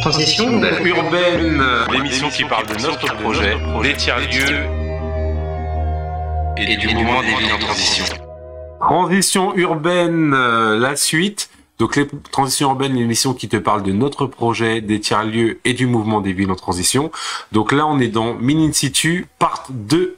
Transition urbaine, l'émission qui parle de notre projet, des tiers-lieux et du mouvement des villes en transition. Transition urbaine, euh, la suite. Donc les transitions urbaines, l'émission qui te parle de notre projet, des tiers-lieux et du mouvement des villes en transition. Donc là, on est dans Min Situ, part 2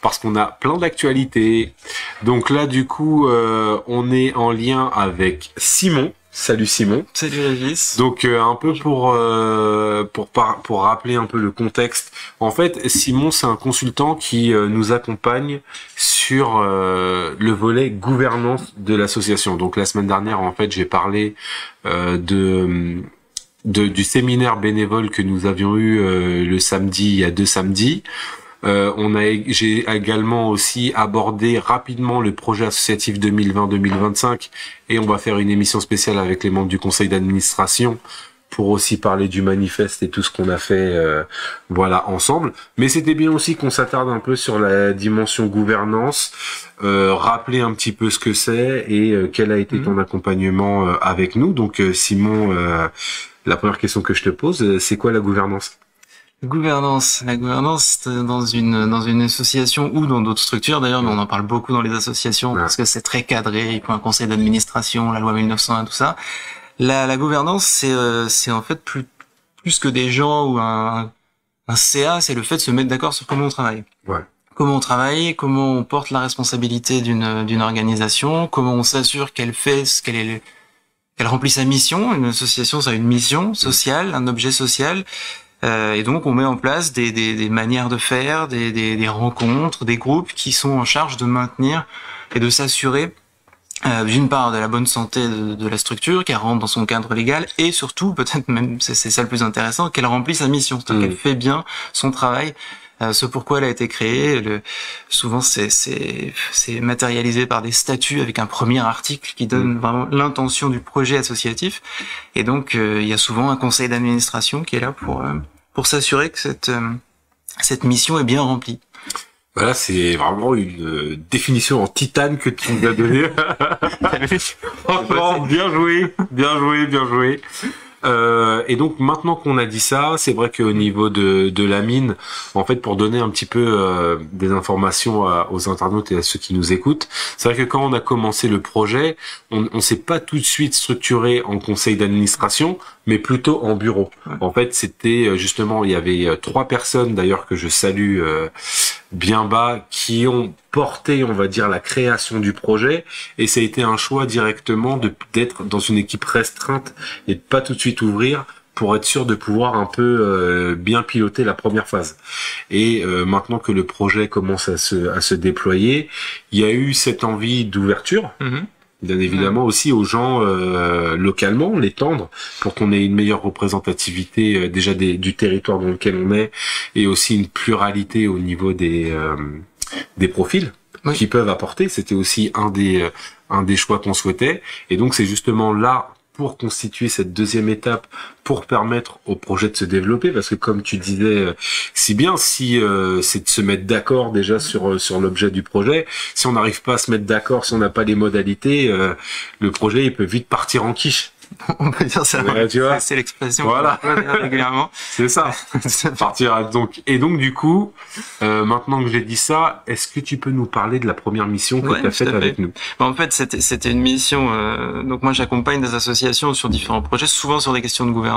parce qu'on a plein d'actualités. Donc là, du coup, euh, on est en lien avec Simon. Salut Simon. Salut Régis. Donc euh, un peu pour euh, pour pour rappeler un peu le contexte. En fait, Simon c'est un consultant qui euh, nous accompagne sur le volet gouvernance de l'association. Donc la semaine dernière en fait, j'ai parlé de de, du séminaire bénévole que nous avions eu le samedi, il y a deux samedis, euh, on a, j'ai également aussi abordé rapidement le projet associatif 2020-2025 et on va faire une émission spéciale avec les membres du conseil d'administration pour aussi parler du manifeste et tout ce qu'on a fait euh, voilà ensemble. Mais c'était bien aussi qu'on s'attarde un peu sur la dimension gouvernance euh, rappeler un petit peu ce que c'est et euh, quel a été mhm. ton accompagnement avec nous. Donc Simon la première question que je te pose c'est quoi la gouvernance? Gouvernance. La gouvernance dans une dans une association ou dans d'autres structures d'ailleurs, mais on en parle beaucoup dans les associations parce que c'est très cadré. Il faut un conseil d'administration, la loi 1901, tout ça. La, la gouvernance, c'est euh, c'est en fait plus plus que des gens ou un un CA, c'est le fait de se mettre d'accord sur comment on travaille. Ouais. Comment on travaille, comment on porte la responsabilité d'une d'une organisation, comment on s'assure qu'elle fait ce qu'elle est qu'elle remplit sa mission. Une association, ça a une mission sociale, un objet social. Euh, et donc on met en place des, des, des manières de faire, des, des, rencontres, des groupes qui sont en charge de maintenir et de s'assurer euh, d'une part de la bonne santé de, de la structure, qu'elle rentre dans son cadre légal, et surtout, peut-être même, c'est ça le plus intéressant, qu'elle remplit sa mission, c'est-à-dire mmh. qu'elle fait bien son travail, ce pourquoi elle a été créée. Le, souvent, c'est matérialisé par des statuts avec un premier article qui donne mmh. vraiment l'intention du projet associatif. Et donc, euh, il y a souvent un conseil d'administration qui est là pour euh, pour s'assurer que cette cette mission est bien remplie. Voilà, c'est vraiment une définition en titane que tu nous as donnée. bien joué, bien joué, bien joué. Euh, et donc maintenant qu'on a dit ça, c'est vrai qu'au niveau de, de la mine, en fait, pour donner un petit peu euh, des informations aux internautes et à ceux qui nous écoutent, c'est vrai que quand on a commencé le projet, on, on s'est pas tout de suite structuré en conseil d'administration, mais plutôt en bureau. En fait, c'était euh, justement, il y avait euh, trois personnes d'ailleurs que je salue euh, bien bas qui ont porté, on va dire, la création du projet. Et ça a été un choix directement d'être dans une équipe restreinte et de pas tout de suite ouvrir pour être sûr de pouvoir un peu bien piloter la première phase. Et maintenant que le projet commence à se, à se déployer, il y a eu cette envie d'ouverture. Mm-hmm bien évidemment aussi aux gens euh, localement, les tendre pour qu'on ait une meilleure représentativité euh, déjà des, du territoire dans lequel on est et aussi une pluralité au niveau des euh, des profils qui peuvent apporter. C'était aussi un des un des choix qu'on souhaitait. Et donc c'est justement là pour constituer cette deuxième étape pour permettre au projet de se développer parce que comme tu disais euh, si bien si euh, c'est de se mettre d'accord déjà sur euh, sur l'objet du projet si on n'arrive pas à se mettre d'accord si on n'a pas les modalités le projet il peut vite partir en quiche on peut dire ça. c'est l'expression. Voilà. régulièrement. c'est ça. Partir donc et donc du coup, euh, maintenant que j'ai dit ça, est-ce que tu peux nous parler de la première mission que tu as faite avec nous? En fait, c'était c'était une mission. Euh, donc moi, j'accompagne des associations sur différents projets, souvent sur des questions de gouvernance,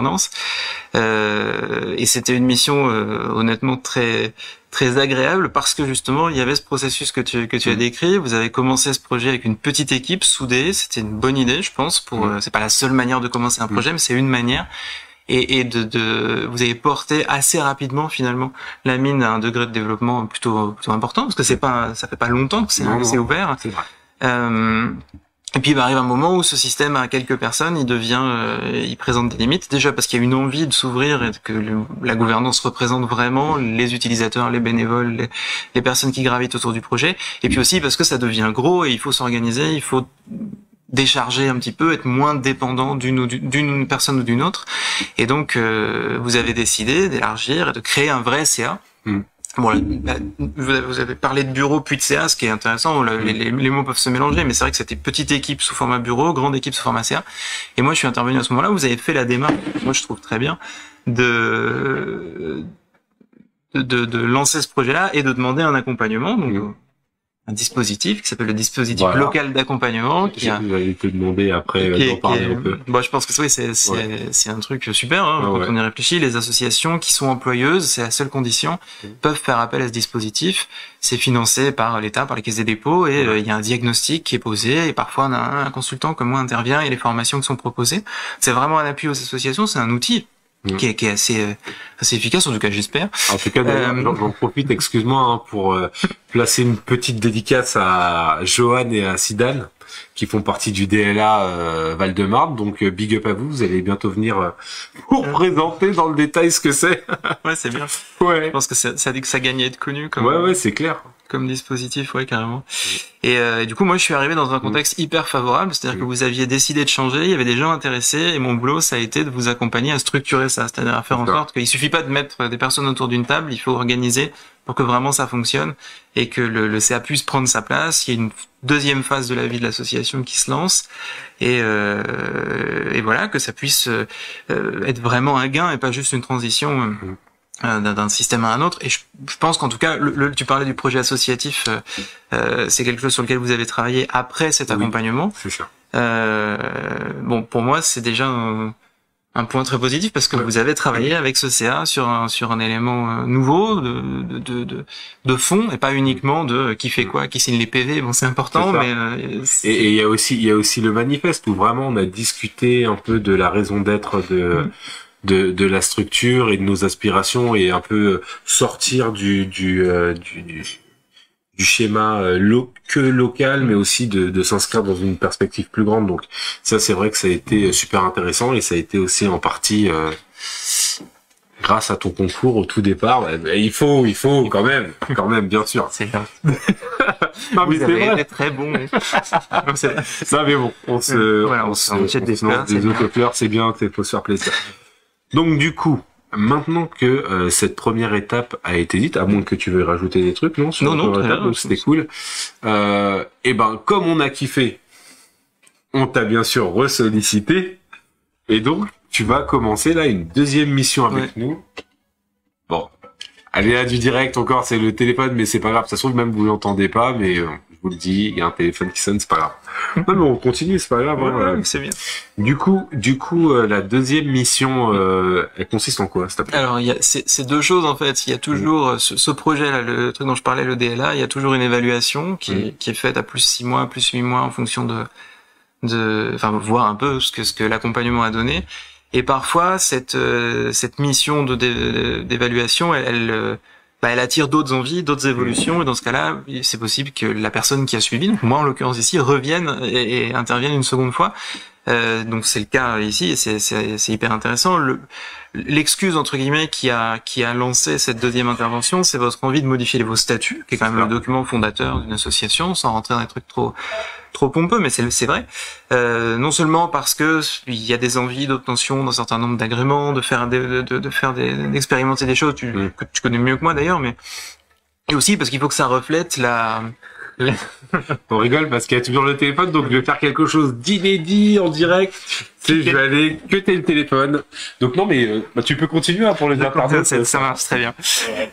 euh, et c'était une mission euh, honnêtement très très agréable parce que justement il y avait ce processus que tu que tu as mm. décrit. Vous avez commencé ce projet avec une petite équipe soudée. C'était une bonne idée, je pense. Pour mm. euh, c'est pas la seule manière de commencer un mm. projet, mais c'est une manière. Et, et de, de, vous avez porté assez rapidement finalement la mine à un degré de développement plutôt plutôt important parce que c'est pas ça fait pas longtemps que c'est ouvert. C'est vrai. Euh, et puis il arrive un moment où ce système a quelques personnes, il devient, euh, il présente des limites. Déjà parce qu'il y a une envie de s'ouvrir et que la gouvernance représente vraiment les utilisateurs, les bénévoles, les, personnes qui gravitent autour du projet. Et puis aussi parce que ça devient gros et il faut s'organiser, il faut décharger un petit peu, être moins dépendant d'une personne ou d'une autre. Et donc euh, vous avez décidé d'élargir et de créer un vrai CA. Mm. Bon, vous avez parlé de bureau puis de CA, ce qui est intéressant. Les, les, mots peuvent se mélanger, mais c'est vrai que c'était petite équipe sous format bureau, grande équipe sous format CA. Et moi, je suis intervenu à ce moment-là. Vous avez fait la démarche, moi je trouve très bien, de de, de, lancer ce projet-là et de demander un accompagnement. Donc, un dispositif qui s'appelle le dispositif local d'accompagnement. Qui a... te demander après d'en parler un peu. Bon, je pense que oui, c'est c'est un truc super hein, quand on y réfléchit. Les associations qui sont employeuses, c'est la seule condition, peuvent faire appel à ce dispositif. C'est financé par l'État, par les caisses des dépôts, et euh, il y a un diagnostic qui est posé. Et parfois, on a un consultant comme moi intervient et les formations qui sont proposées. C'est vraiment un appui aux associations. C'est un outil Mm. qui, est, qui est, assez euh, assez efficace en tout cas j'espère. En tout cas euh, j'en profite excuse-moi hein, pour euh, placer une petite dédicace à Johan et à Sidane qui font partie du DLA euh, Val-de-Marne donc big up à vous vous allez bientôt venir pour présenter dans le détail ce que c'est. ouais c'est bien. Ouais. Je pense que ça, ça dit que ça gagne à être connu. Comme, ouais ouais c'est clair comme dispositif, ouais, carrément. Et, du coup, moi, je suis arrivé dans un contexte hyper favorable, c'est-à-dire que vous aviez décidé de changer, il y avait des gens intéressés, et mon boulot, ça a été de vous accompagner à structurer ça, c'est-à-dire à faire en sorte qu'il suffit pas de mettre des personnes autour d'une table, il faut organiser pour que vraiment ça fonctionne et que le, le CA puisse prendre sa place. Il y a une deuxième phase de la vie de l'association qui se lance et, euh, et voilà que ça puisse euh, être vraiment un gain et pas juste une transition. Euh, d'un système à un autre. Et je, pense qu'en tout cas, le, tu parlais du projet associatif, euh, euh, c'est quelque chose sur lequel vous avez travaillé après cet accompagnement. C'est ça. bon, pour moi, c'est déjà un, un, point très positif parce que vous avez travaillé avec ce CA sur un, sur un élément nouveau de, de, de, de, fond et pas uniquement de qui fait quoi, qui signe les PV. Bon, c'est important, mais et il y a aussi il y a aussi le manifeste où vraiment on a discuté un peu de la raison d'être de mm de, de la structure et de nos aspirations et un peu sortir du du, euh, du, du, schéma euh, que local mais aussi de, de s'inscrire dans une perspective plus grande. Donc ça c'est vrai que ça a été super intéressant et ça a été aussi en partie euh, grâce à ton concours au tout départ. Il faut il faut quand même quand même bien sûr. C'est non, Vous avez été très bon. non, mais bon, on se, voilà, on, se, on, se, des, des autofleurs, c'est bien, il faut se faire plaisir. Donc du coup, maintenant que euh, cette première étape a été dite, à moins que tu veuilles rajouter des trucs, non Non, non, donc c'était cool. Euh, et ben, comme on a kiffé, on t'a bien sûr ressollicité, et donc tu vas commencer là une deuxième mission avec nous. Bon, allez là du direct encore, c'est le téléphone, mais c'est pas grave. Ça se trouve même vous l'entendez pas, mais euh, vous le dis, il y a un téléphone qui sonne, c'est pas grave. non mais on continue, c'est pas grave. Hein. c'est bien. Du coup, du coup, euh, la deuxième mission, euh, elle consiste en quoi, Alors, il y a c'est deux choses en fait. Il y a toujours euh, ce, projet là, le truc dont je parlais, le DLA. Il y a toujours une évaluation qui, est, qui est faite à plus six mois, plus huit mois en fonction de, de, enfin, voir un peu ce que ce que l'accompagnement a donné. Et parfois, cette cette mission de d'évaluation, elle, elle bah, elle attire d'autres envies, d'autres évolutions, et dans ce cas-là, c'est possible que la personne qui a suivi, moi en l'occurrence ici, revienne et, intervienne une seconde fois. Euh, donc c'est le cas ici, et c'est hyper intéressant. L'excuse entre guillemets qui a qui a lancé cette deuxième intervention, c'est votre envie de modifier vos statuts, qui est quand même le document fondateur d'une association, sans rentrer dans des trucs trop trop pompeux, mais c'est vrai. Euh, non seulement parce que il y a des envies d'obtention d'un certain nombre d'agréments, de faire de, de, de faire d'expérimenter des, choses tu, mm. que tu connais mieux que moi d'ailleurs, mais et aussi parce qu'il faut que ça reflète la on rigole parce qu'il y a toujours le téléphone, donc je vais faire quelque chose d'inédit en direct. je vais aller cuter le téléphone. Donc non, mais euh, bah, tu peux continuer hein, pour les internautes. Ça, ça, marche très bien.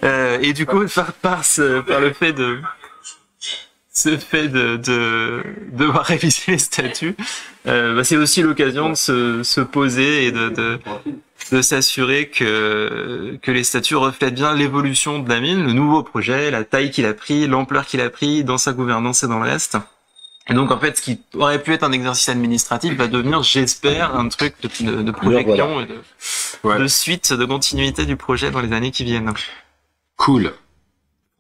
Euh, et du coup, par, par, par le fait de ce fait de, de devoir réviser les statuts, euh, bah, c'est aussi l'occasion de se, se, poser et de, de, de s'assurer que, que les statuts reflètent bien l'évolution de la mine, le nouveau projet, la taille qu'il a pris, l'ampleur qu'il a pris dans sa gouvernance et dans le reste. Et donc en fait, ce qui aurait pu être un exercice administratif va devenir, j'espère, un truc de, de, projection et de, de suite, de continuité du projet dans les années qui viennent. Cool.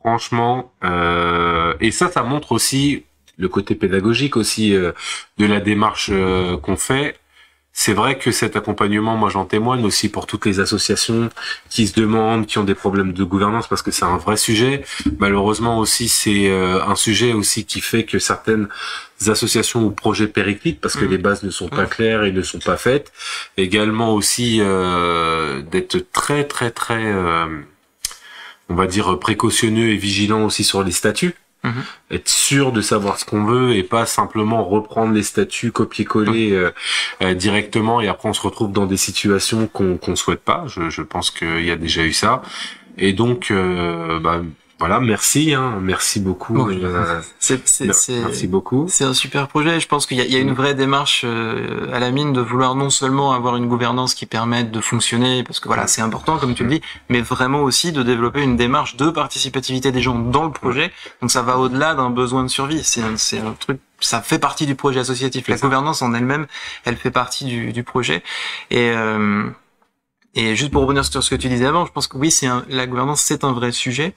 Franchement, euh, et ça, ça montre aussi le côté pédagogique aussi euh, de la démarche euh, qu'on fait. C'est vrai que cet accompagnement, moi j'en témoigne aussi pour toutes les associations qui se demandent, qui ont des problèmes de gouvernance, parce que c'est un vrai sujet. Malheureusement aussi, c'est un sujet aussi qui fait que certaines associations ou projets périclitent parce que mmh. les bases ne sont pas mmh. claires et ne sont pas faites. Également aussi d'être très très très on va dire, précautionneux et vigilant aussi sur les statuts. Mhm. Être sûr de savoir ce qu'on veut et pas simplement reprendre les statuts, copier-coller euh, euh, directement et après on se retrouve dans des situations qu'on qu'on souhaite pas. Je, je pense qu'il y a déjà eu ça. Et donc, euh, bah, voilà, merci, hein, merci beaucoup. Euh, C'est, c'est, merci beaucoup. c'est un super projet. Je pense qu'il y a, il y a une vraie démarche euh, à la mine de vouloir non seulement avoir une gouvernance qui permette de fonctionner, parce que voilà, c'est important comme tu le dis, mais vraiment aussi de développer une démarche de participativité des gens dans le projet. Donc ça va au-delà d'un besoin de survie. C'est un, c'est un truc, ça fait partie du projet associatif. La gouvernance en elle-même, elle fait partie du, du projet. Et euh, et juste pour revenir sur ce que tu disais avant, je pense que oui, c'est un- la gouvernance, c'est un vrai sujet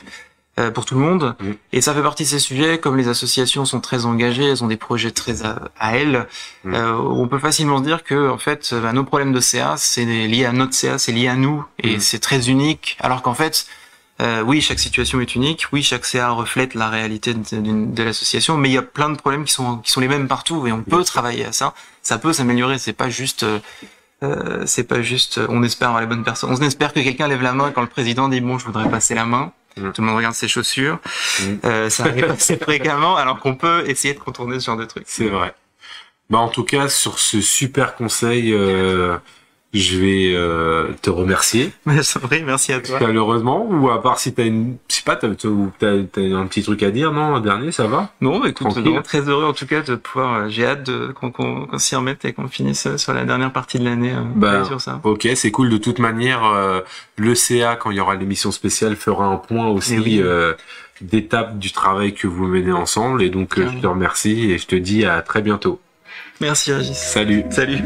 euh, pour tout le monde. Mm. Et ça fait partie de ces sujets, comme les associations sont très engagées, elles ont des projets très à, à elles, Mm. euh, on peut facilement se dire que en fait, bah, nos problèmes de CA, c'est lié à notre CA, c'est lié à nous, et Mm. c'est très unique. Alors qu'en fait, euh, oui, chaque situation est unique, oui, chaque CA reflète la réalité de, l'association, mais il y a plein de problèmes qui sont qui sont les mêmes partout, et on peut travailler à ça. Ça peut s'améliorer. C'est pas juste euh, euh, c'est pas juste euh, on espère avoir les bonnes personnes. On espère que quelqu'un lève la main quand le président dit bon je voudrais passer la main. Mm. Tout le monde regarde ses chaussures. Mm. Euh, ça arrive assez fréquemment alors qu'on peut essayer de contourner ce genre de trucs. C'est vrai. Bah en tout cas sur ce super conseil, euh, je vais euh, te remercier vrai, merci à toi. chaleureusement. Ou à part si t'as une, je sais pas, t'as t'as- t'as un petit truc à dire, non, un dernier, ça va? Non, bah, écoute, non, très heureux en tout cas de pouvoir. euh, J'ai hâte de qu'on qu'on s'y remette et qu'on finisse euh, sur la dernière partie de l'année euh, Bah, sur ça. Ok, c'est cool. De toute manière, euh, le CA quand il y aura l'émission spéciale fera un point aussi Mais oui. euh, d'étapes du travail que vous menez ensemble. Et donc je te remercie et je te dis à très bientôt. Merci Régis. Salut. Salut.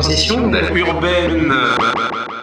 Transition urbaine.